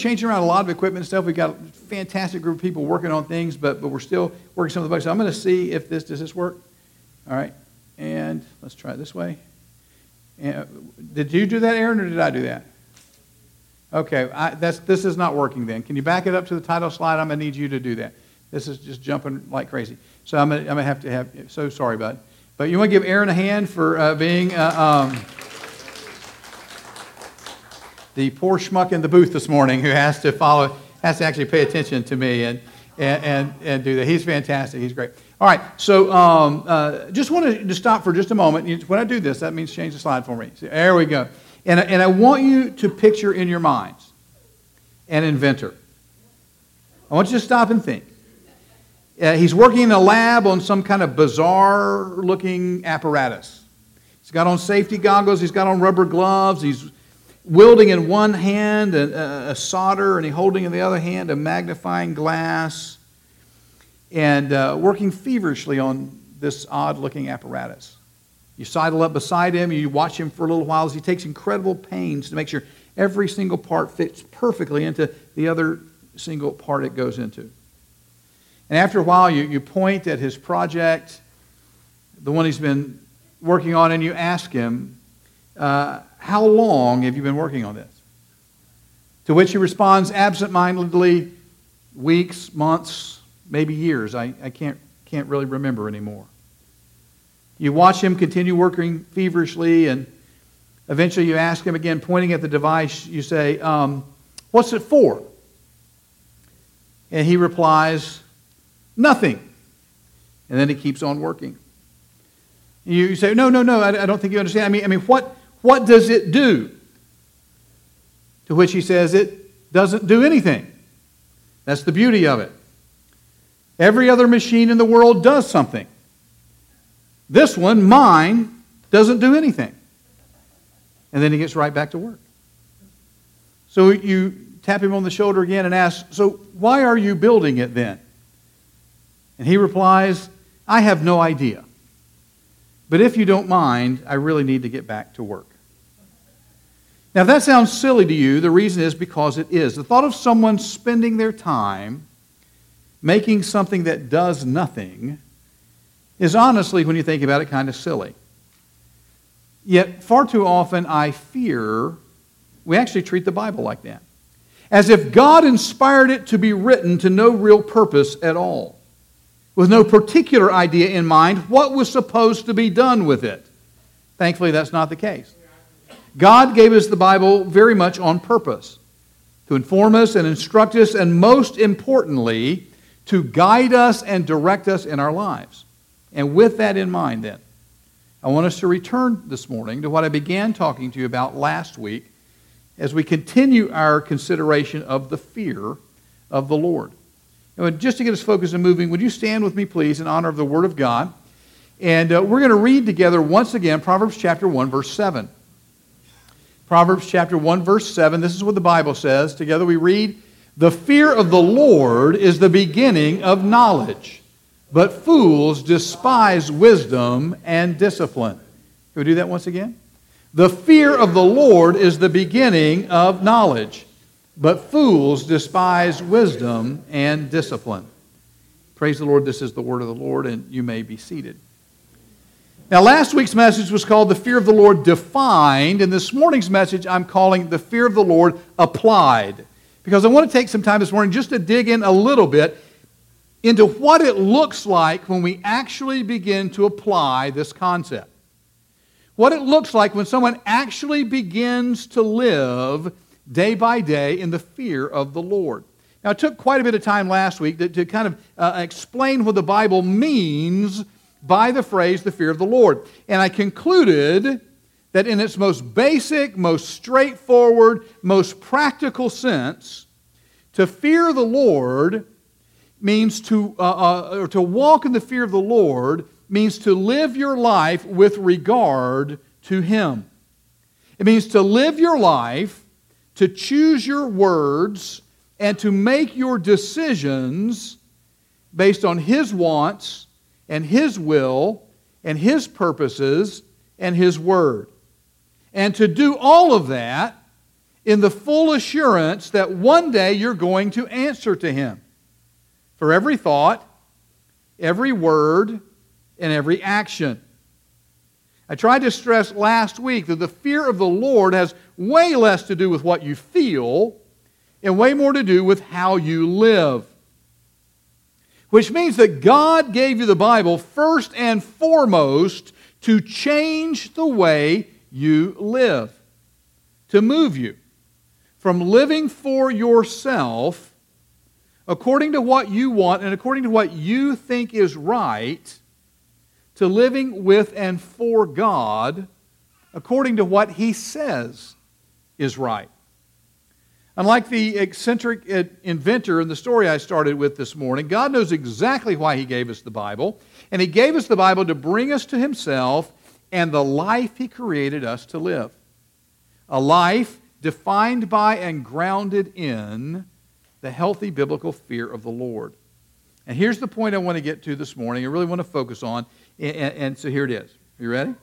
changing around a lot of equipment and stuff. We've got a fantastic group of people working on things, but, but we're still working some of the bugs. So I'm going to see if this, does this work? All right. And let's try it this way. And, did you do that, Aaron, or did I do that? Okay, I, that's, this is not working then. Can you back it up to the title slide? I'm going to need you to do that. This is just jumping like crazy. So I'm going to, I'm going to have to have, so sorry, bud. But you want to give Aaron a hand for uh, being uh, um, the poor schmuck in the booth this morning who has to follow, has to actually pay attention to me and, and, and, and do that. He's fantastic. He's great. All right, so um, uh, just wanted to stop for just a moment. When I do this, that means change the slide for me. So there we go. And, and I want you to picture in your minds an inventor. I want you to stop and think. Uh, he's working in a lab on some kind of bizarre looking apparatus. He's got on safety goggles, he's got on rubber gloves, he's wielding in one hand a, a, solder, and he's holding in the other hand a magnifying glass, and uh, working feverishly on this odd looking apparatus. You sidle up beside him, you watch him for a little while as he takes incredible pains to make sure every single part fits perfectly into the other single part it goes into. And after a while, you, you point at his project, the one he's been working on, and you ask him, uh, How long have you been working on this? To which he responds absentmindedly, weeks, months, maybe years. I, I can't, can't really remember anymore. You watch him continue working feverishly, and eventually you ask him again, pointing at the device, you say, um, What's it for? And he replies, Nothing. And then he keeps on working. You say, no, no, no, I, don't think you understand. I mean, I mean what, what does it do? To which he says, it doesn't do anything. That's the beauty of it. Every other machine in the world does something. This one, mine, doesn't do anything. And then he gets right back to work. So you tap him on the shoulder again and ask, So why are you building it then? And he replies, I have no idea. But if you don't mind, I really need to get back to work. Now, if that sounds silly to you, the reason is because it is. The thought of someone spending their time making something that does nothing is honestly, when you think about it, kind of silly. Yet, far too often, I fear we actually treat the Bible like that. As if God inspired it to be written to no real purpose at all with no particular idea in mind what was supposed to be done with it. Thankfully, that's not the case. God gave us the Bible very much on purpose to inform us and instruct us, and most importantly, to guide us and direct us in our lives. And with that in mind, then, I want us to return this morning to what I began talking to you about last week as we continue our consideration of the fear of the Lord. And just to get us focused and moving, would you stand with me, please, in honor of the Word of God? And uh, we're going to read together once again Proverbs chapter 1, verse 7. Proverbs chapter 1, verse 7. This is what the Bible says. Together we read The fear of the Lord is the beginning of knowledge, but fools despise wisdom and discipline. Can we do that once again? The fear of the Lord is the beginning of knowledge but fools despise wisdom and discipline. Praise the Lord, this is the word of the Lord, and you may be seated. Now, last week's message was called The Fear of the Lord Defined, and this morning's message I'm calling The Fear of the Lord Applied. Because I want to take some time this morning just to dig in a little bit into what it looks like when we actually begin to apply this concept. What it looks like when someone actually begins to live day by day in the fear of the Lord. Now, it took quite a bit of time last week to, to kind of uh, explain what the Bible means by the phrase the fear of the Lord. And I concluded that in its most basic, most straightforward, most practical sense, to fear the Lord means to, uh, uh, or to walk in the fear of the Lord means to live your life with regard to Him. It means to live your life to choose your words and to make your decisions based on His wants and His will and His purposes and His word. And to do all of that in the full assurance that one day you're going to answer to Him for every thought, every word, and every action. I tried to stress last week that the fear of the Lord has way less to do with what you feel and way more to do with how you live. Which means that God gave you the Bible first and foremost to change the way you live, to move you from living for yourself according to what you want and according to what you think is right to living with and for God according to what He says is right. Unlike the eccentric inventor in the story I started with this morning, God knows exactly why He gave us the Bible, and He gave us the Bible to bring us to Himself and the life He created us to live. A life defined by and grounded in the healthy biblical fear of the Lord. And here's the point I want to get to this morning, I really want to focus on and, and so here it is. Are you ready?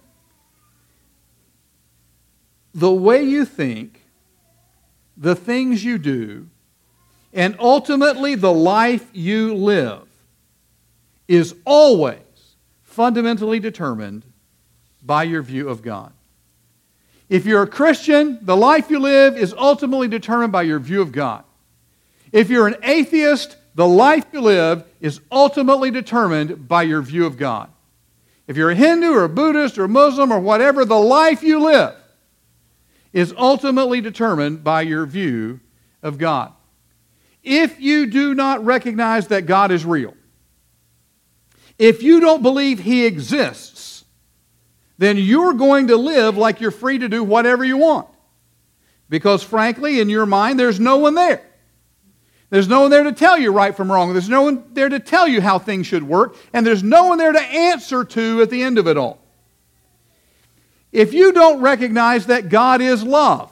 The way you think, the things you do, and ultimately the life you live is always fundamentally determined by your view of God. If you're a Christian, the life you live is ultimately determined by your view of God. If you're an atheist, the life you live is ultimately determined by your view of God. If you're a Hindu or a Buddhist or a Muslim or whatever, the life you live is ultimately determined by your view of God. If you do not recognize that God is real, if you don't believe He exists, then you're going to live like you're free to do whatever you want. Because, frankly, in your mind, there's no one there. There's no one there to tell you right from wrong. There's no one there to tell you how things should work. And there's no one there to answer to at the end of it all. If you don't recognize that God is love,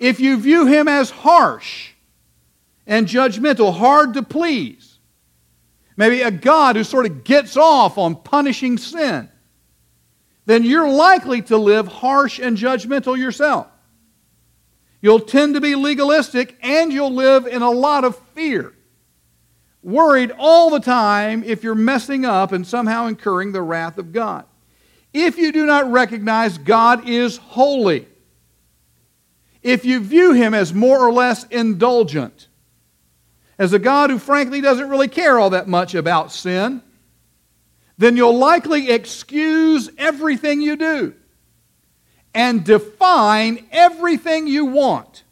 if you view Him as harsh and judgmental, hard to please, maybe a God who sort of gets off on punishing sin, then you're likely to live harsh and judgmental yourself. You'll tend to be legalistic and you'll live in a lot of fear. Worried all the time if you're messing up and somehow incurring the wrath of God. If you do not recognize God is holy, if you view him as more or less indulgent, as a God who frankly doesn't really care all that much about sin, then you'll likely excuse everything you do and define everything you want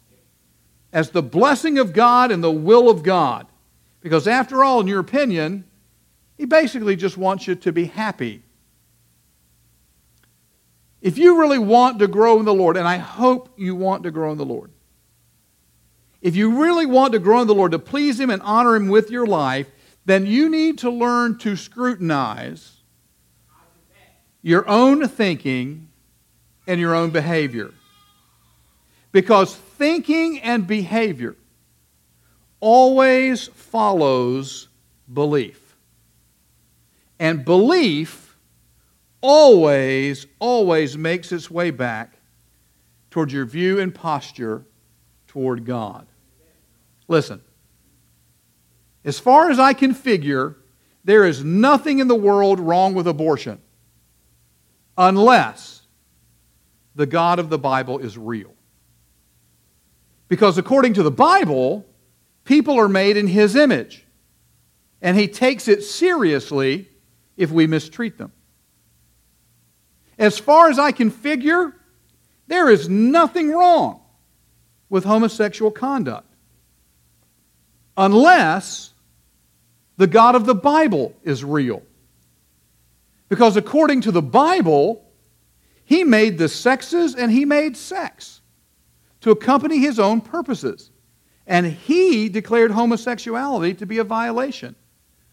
as the blessing of God and the will of God. Because, after all, in your opinion, He basically just wants you to be happy. If you really want to grow in the Lord, and I hope you want to grow in the Lord, if you really want to grow in the Lord, to please Him and honor Him with your life, then you need to learn to scrutinize your own thinking and your own behavior. Because thinking and behavior always follows belief. And belief always, always makes its way back towards your view and posture toward God. Listen, as far as I can figure, there is nothing in the world wrong with abortion unless the God of the Bible is real. Because according to the Bible, people are made in His image. And He takes it seriously if we mistreat them. As far as I can figure, there is nothing wrong with homosexual conduct. Unless the God of the Bible is real. Because according to the Bible, he made the sexes and he made sex to accompany his own purposes. And he declared homosexuality to be a violation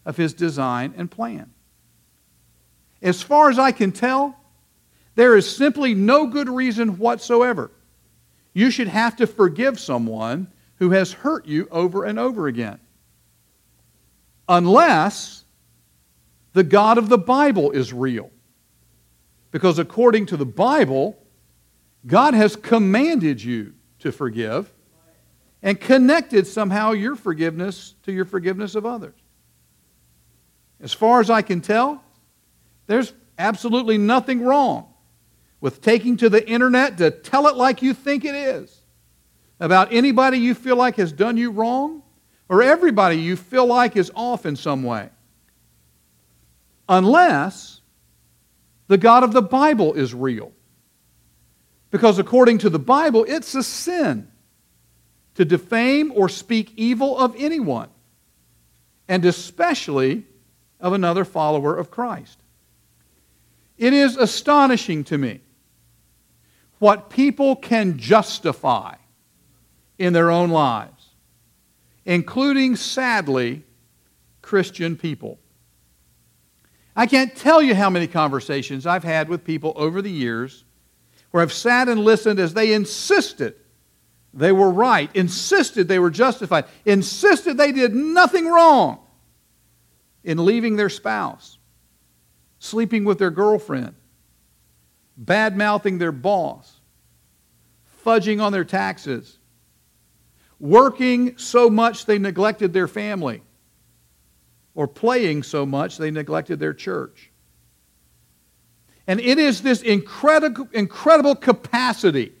of his design and plan. As far as I can tell, there is simply no good reason whatsoever you should have to forgive someone who has hurt you over and over again. Unless the God of the Bible is real. Because according to the Bible, God has commanded you to forgive and connected somehow your forgiveness to your forgiveness of others. As far as I can tell, there's absolutely nothing wrong with taking to the internet to tell it like you think it is about anybody you feel like has done you wrong or everybody you feel like is off in some way. Unless the God of the Bible is real. Because according to the Bible, it's a sin to defame or speak evil of anyone, and especially of another follower of Christ. It is astonishing to me what people can justify in their own lives, including, sadly, Christian people. I can't tell you how many conversations I've had with people over the years where I've sat and listened as they insisted they were right, insisted they were justified, insisted they did nothing wrong in leaving their spouse, sleeping with their girlfriend, bad mouthing their boss, fudging on their taxes, working so much they neglected their family, or playing so much they neglected their church. And it is this incredible, incredible capacity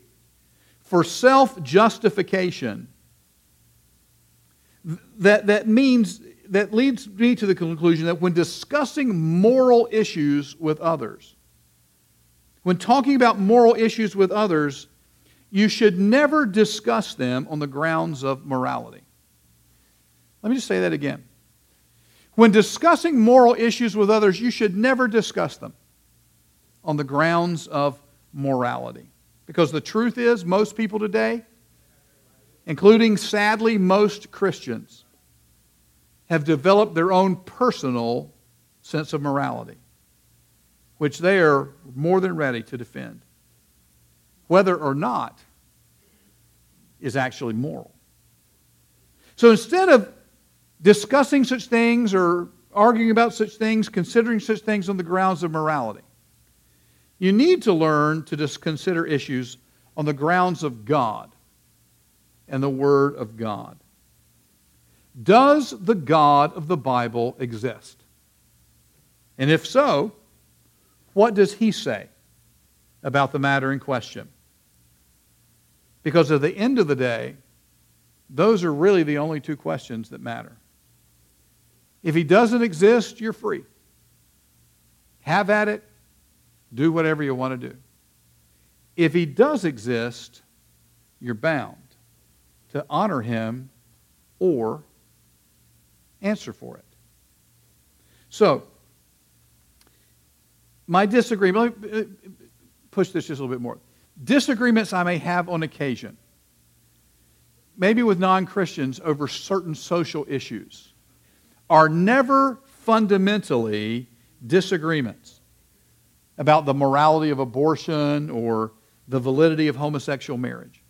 for self justification that, that means that leads me to the conclusion that when discussing moral issues with others, when talking about moral issues with others, you should never discuss them on the grounds of morality. Let me just say that again. When discussing moral issues with others, you should never discuss them on the grounds of morality. Because the truth is, most people today, including sadly most Christians, have developed their own personal sense of morality, which they are more than ready to defend, whether or not is actually moral. So instead of discussing such things or arguing about such things, considering such things on the grounds of morality, you need to learn to just consider issues on the grounds of God and the Word of God. Does the God of the Bible exist? And if so, what does he say about the matter in question? Because at the end of the day, those are really the only two questions that matter. If he doesn't exist, you're free. Have at it, do whatever you want to do. If he does exist, you're bound to honor him or answer for it. So, my disagreement, let me uh, push this just a little bit more. Disagreements I may have on occasion, maybe with non Christians over certain social issues, are never fundamentally disagreements about the morality of abortion or the validity of homosexual marriage.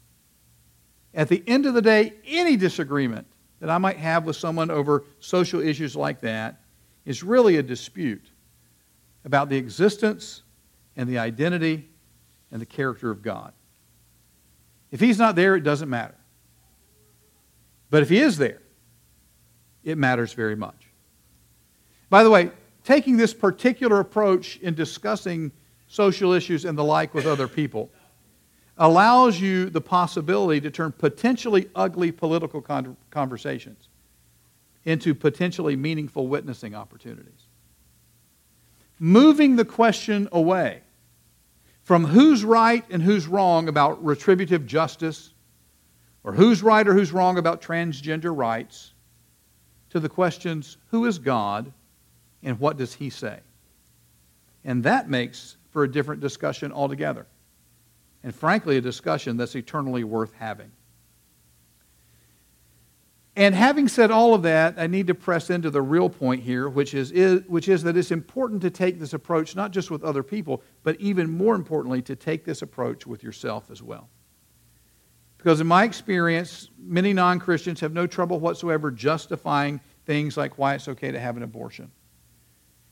At the end of the day, any disagreement that I might have with someone over social issues like that is really a dispute about the existence and the identity and the character of God. If He's not there, it doesn't matter. But if He is there, it matters very much. By the way, taking this particular approach in discussing social issues and the like with other people allows you the possibility to turn potentially ugly political con- conversations into potentially meaningful witnessing opportunities. Moving the question away from who's right and who's wrong about retributive justice, or who's right or who's wrong about transgender rights, to the questions who is God and what does he say? And that makes for a different discussion altogether. And frankly, a discussion that's eternally worth having. And having said all of that, I need to press into the real point here, which is, is, which is that it's important to take this approach not just with other people, but even more importantly, to take this approach with yourself as well. Because in my experience, many non Christians have no trouble whatsoever justifying things like why it's okay to have an abortion.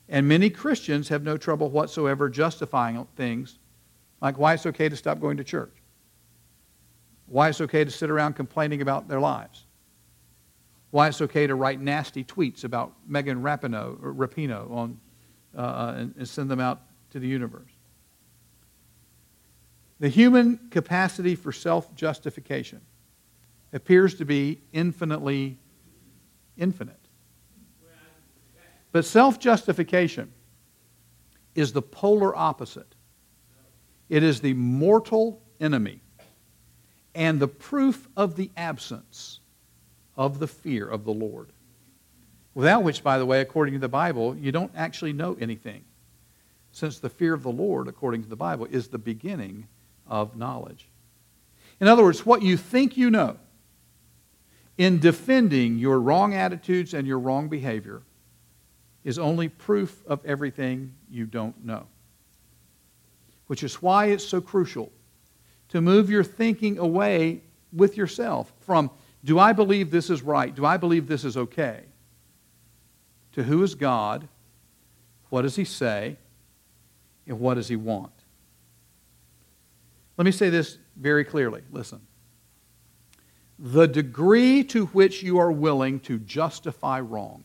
And many Christians have no trouble whatsoever justifying things Like why it's okay to stop going to church. Why it's okay to sit around complaining about their lives. Why it's okay to write nasty tweets about Megan Rapinoe, Rapinoe on, uh, and, and send them out to the universe. The human capacity for self justification appears to be infinitely infinite. But self justification is the polar opposite. It is the mortal enemy and the proof of the absence of the fear of the Lord. Without which, by the way, according to the Bible, you don't actually know anything. Since the fear of the Lord, according to the Bible, is the beginning of knowledge. In other words, what you think you know in defending your wrong attitudes and your wrong behavior is only proof of everything you don't know. Which is why it's so crucial to move your thinking away with yourself from, do I believe this is right? Do I believe this is okay? To who is God? What does He say? And what does He want? Let me say this very clearly. Listen. The degree to which you are willing to justify wrong,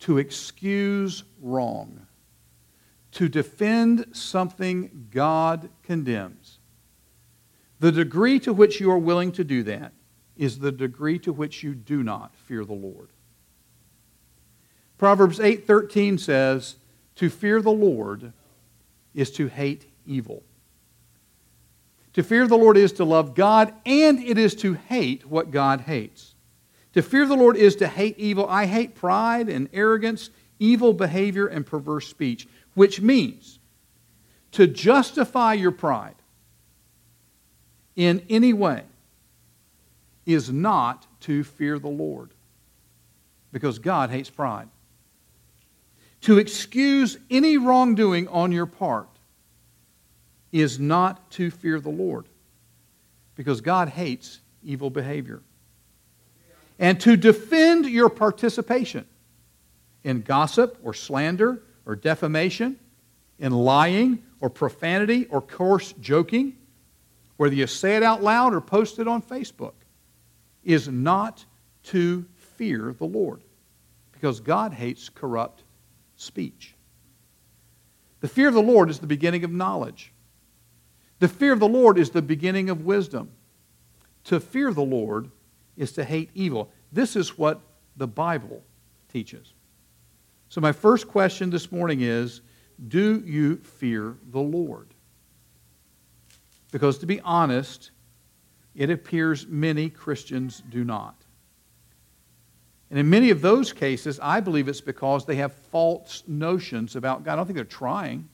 to excuse wrong, to defend something God condemns, the degree to which you are willing to do that is the degree to which you do not fear the Lord. Proverbs 8:13 says, "To fear the Lord is to hate evil." To fear the Lord is to love God, and it is to hate what God hates. To fear the Lord is to hate evil. I hate pride and arrogance, evil behavior, and perverse speech, which means to justify your pride in any way is not to fear the Lord, because God hates pride. To excuse any wrongdoing on your part is not to fear the Lord because God hates evil behavior. And to defend your participation in gossip or slander or defamation, in lying or profanity or coarse joking, whether you say it out loud or post it on Facebook, is not to fear the Lord because God hates corrupt speech. The fear of the Lord is the beginning of knowledge. The fear of the Lord is the beginning of wisdom. To fear the Lord is to hate evil. This is what the Bible teaches. So, my first question this morning is Do you fear the Lord? Because, to be honest, it appears many Christians do not. And in many of those cases, I believe it's because they have false notions about God. I don't think they're trying.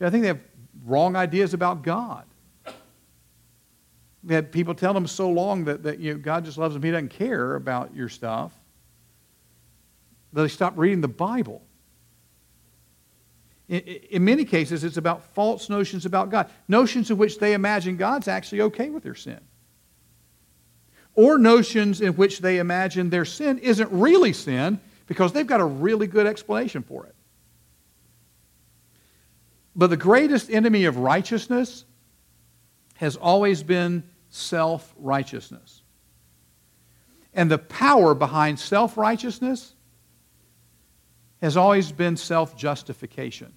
I think they have wrong ideas about God. We had people tell them so long that, that you know, God just loves them, He doesn't care about your stuff, that they stop reading the Bible. In, in many cases, it's about false notions about God, notions in which they imagine God's actually okay with their sin. Or notions in which they imagine their sin isn't really sin because they've got a really good explanation for it. But the greatest enemy of righteousness has always been self righteousness. And the power behind self righteousness has always been self justification.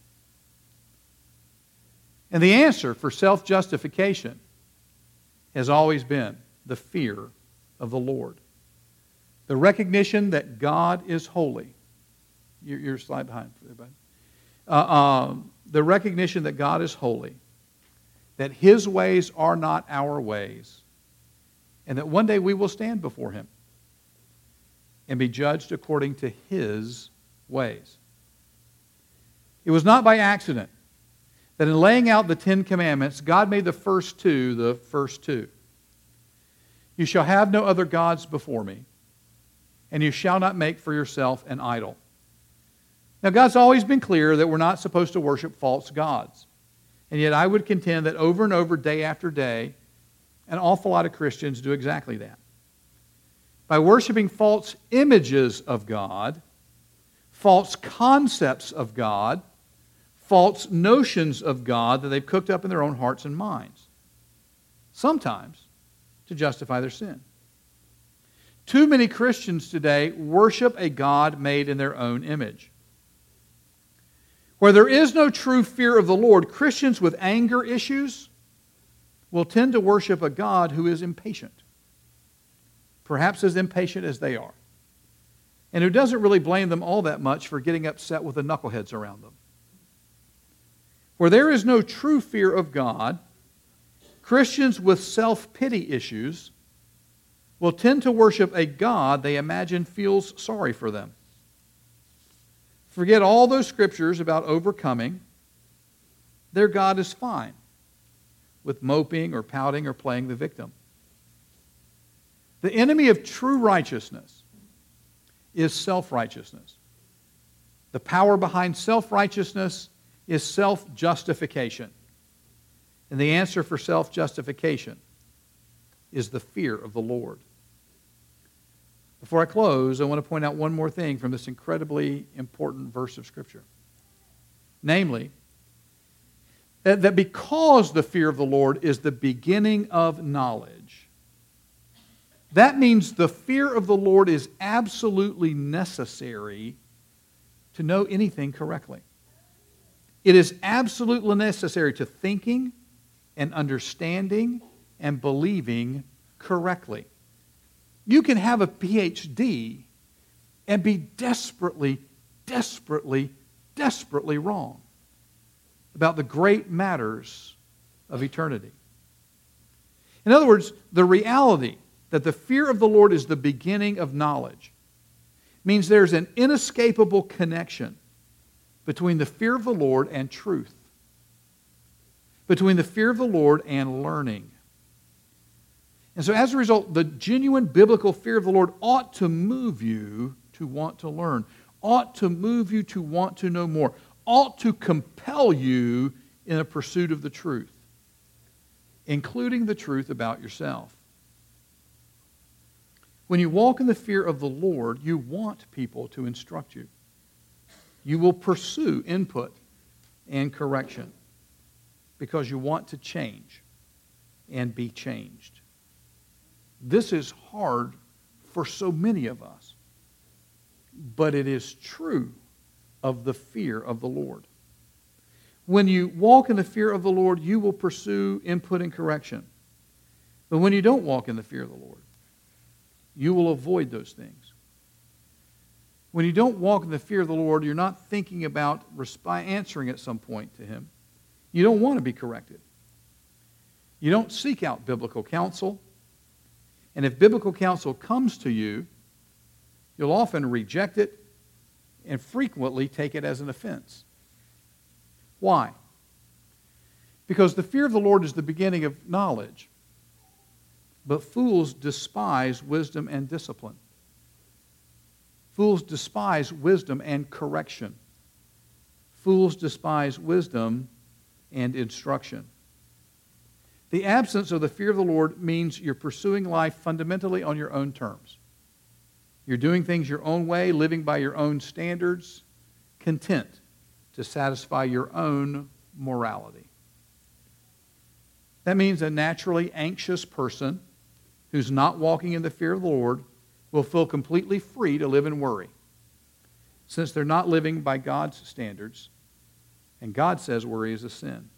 And the answer for self justification has always been the fear of the Lord. The recognition that God is holy. Your, slide behind, everybody. Uh, um, the recognition that God is holy, that His ways are not our ways, and that one day we will stand before Him and be judged according to His ways. It was not by accident that in laying out the Ten Commandments, God made the first two the first two. You shall have no other gods before me, and you shall not make for yourself an idol. Now, God's always been clear that we're not supposed to worship false gods. And yet, I would contend that over and over, day after day, an awful lot of Christians do exactly that. By worshiping false images of God, false concepts of God, false notions of God that they've cooked up in their own hearts and minds, sometimes to justify their sin. Too many Christians today worship a God made in their own image. Where there is no true fear of the Lord, Christians with anger issues will tend to worship a God who is impatient, perhaps as impatient as they are, and who doesn't really blame them all that much for getting upset with the knuckleheads around them. Where there is no true fear of God, Christians with self pity issues will tend to worship a God they imagine feels sorry for them. Forget all those scriptures about overcoming. Their God is fine with moping or pouting or playing the victim. The enemy of true righteousness is self righteousness. The power behind self righteousness is self justification. And the answer for self justification is the fear of the Lord. Before I close, I want to point out one more thing from this incredibly important verse of Scripture. Namely, that because the fear of the Lord is the beginning of knowledge, that means the fear of the Lord is absolutely necessary to know anything correctly. It is absolutely necessary to thinking and understanding and believing correctly. You can have a PhD and be desperately, desperately, desperately wrong about the great matters of eternity. In other words, the reality that the fear of the Lord is the beginning of knowledge means there's an inescapable connection between the fear of the Lord and truth, between the fear of the Lord and learning. And so, as a result, the genuine biblical fear of the Lord ought to move you to want to learn, ought to move you to want to know more, ought to compel you in a pursuit of the truth, including the truth about yourself. When you walk in the fear of the Lord, you want people to instruct you. You will pursue input and correction because you want to change and be changed. This is hard for so many of us, but it is true of the fear of the Lord. When you walk in the fear of the Lord, you will pursue input and correction. But when you don't walk in the fear of the Lord, you will avoid those things. When you don't walk in the fear of the Lord, you're not thinking about answering at some point to Him. You don't want to be corrected. You don't seek out biblical counsel. And if biblical counsel comes to you, you'll often reject it and frequently take it as an offense. Why? Because the fear of the Lord is the beginning of knowledge, but fools despise wisdom and discipline. Fools despise wisdom and correction. Fools despise wisdom and instruction. The absence of the fear of the Lord means you're pursuing life fundamentally on your own terms. You're doing things your own way, living by your own standards, content to satisfy your own morality. That means a naturally anxious person who's not walking in the fear of the Lord will feel completely free to live in worry since they're not living by God's standards. And God says worry is a sin.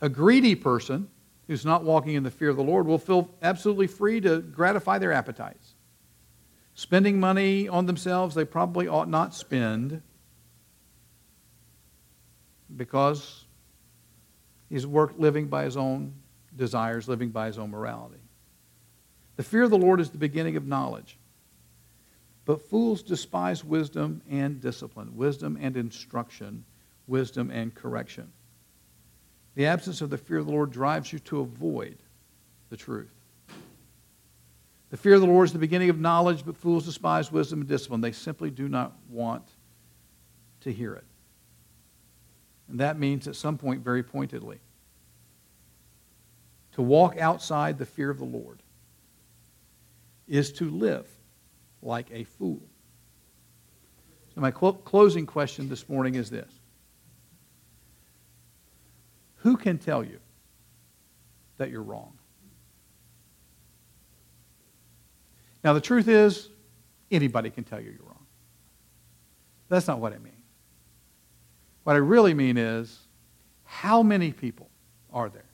A greedy person who's not walking in the fear of the Lord will feel absolutely free to gratify their appetites. Spending money on themselves they probably ought not spend because he's worked living by his own desires, living by his own morality. The fear of the Lord is the beginning of knowledge. But fools despise wisdom and discipline, wisdom and instruction, wisdom and correction. The absence of the fear of the Lord drives you to avoid the truth. The fear of the Lord is the beginning of knowledge, but fools despise wisdom and discipline. They simply do not want to hear it. And that means at some point, very pointedly, to walk outside the fear of the Lord is to live like a fool. So, my closing question this morning is this who can tell you that you're wrong? Now, the truth is, anybody can tell you you're wrong. That's not what I mean. What I really mean is, how many people are there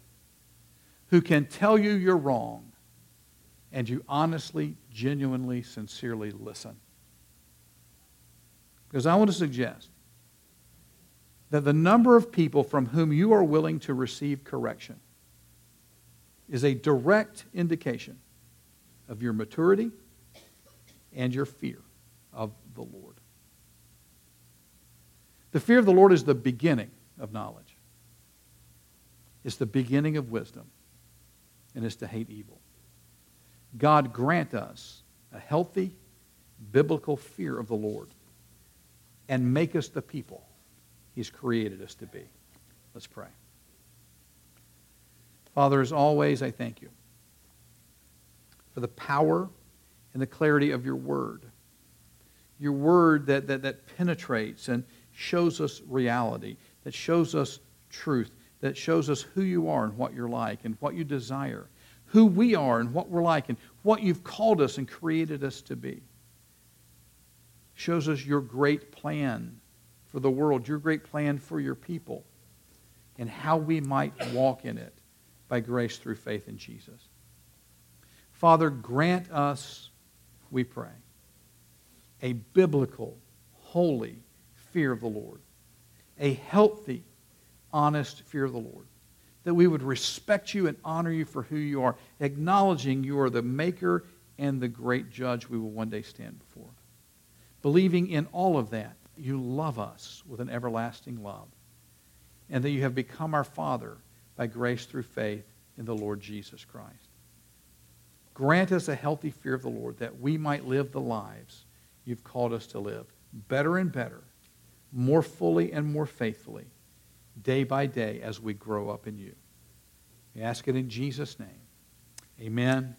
who can tell you you're wrong and you honestly, genuinely, sincerely listen? Because I want to suggest that the number of people from whom you are willing to receive correction is a direct indication of your maturity and your fear of the Lord. The fear of the Lord is the beginning of knowledge. It's the beginning of wisdom, and it's to hate evil. God grant us a healthy, biblical fear of the Lord and make us the people he's created us to be. Let's pray. Father, as always, I thank you for the power and the clarity of your word. Your word that, that, that penetrates and shows us reality, that shows us truth, that shows us who you are and what you're like and what you desire, who we are and what we're like and what you've called us and created us to be. Shows us your great plan for the world, your great plan for your people, and how we might walk in it by grace through faith in Jesus. Father, grant us, we pray, a biblical, holy fear of the Lord, a healthy, honest fear of the Lord, that we would respect you and honor you for who you are, acknowledging you are the maker and the great judge we will one day stand before. Believing in all of that, you love us with an everlasting love, and that you have become our Father by grace through faith in the Lord Jesus Christ. Grant us a healthy fear of the Lord that we might live the lives you've called us to live better and better, more fully and more faithfully, day by day as we grow up in you. We ask it in Jesus' name. Amen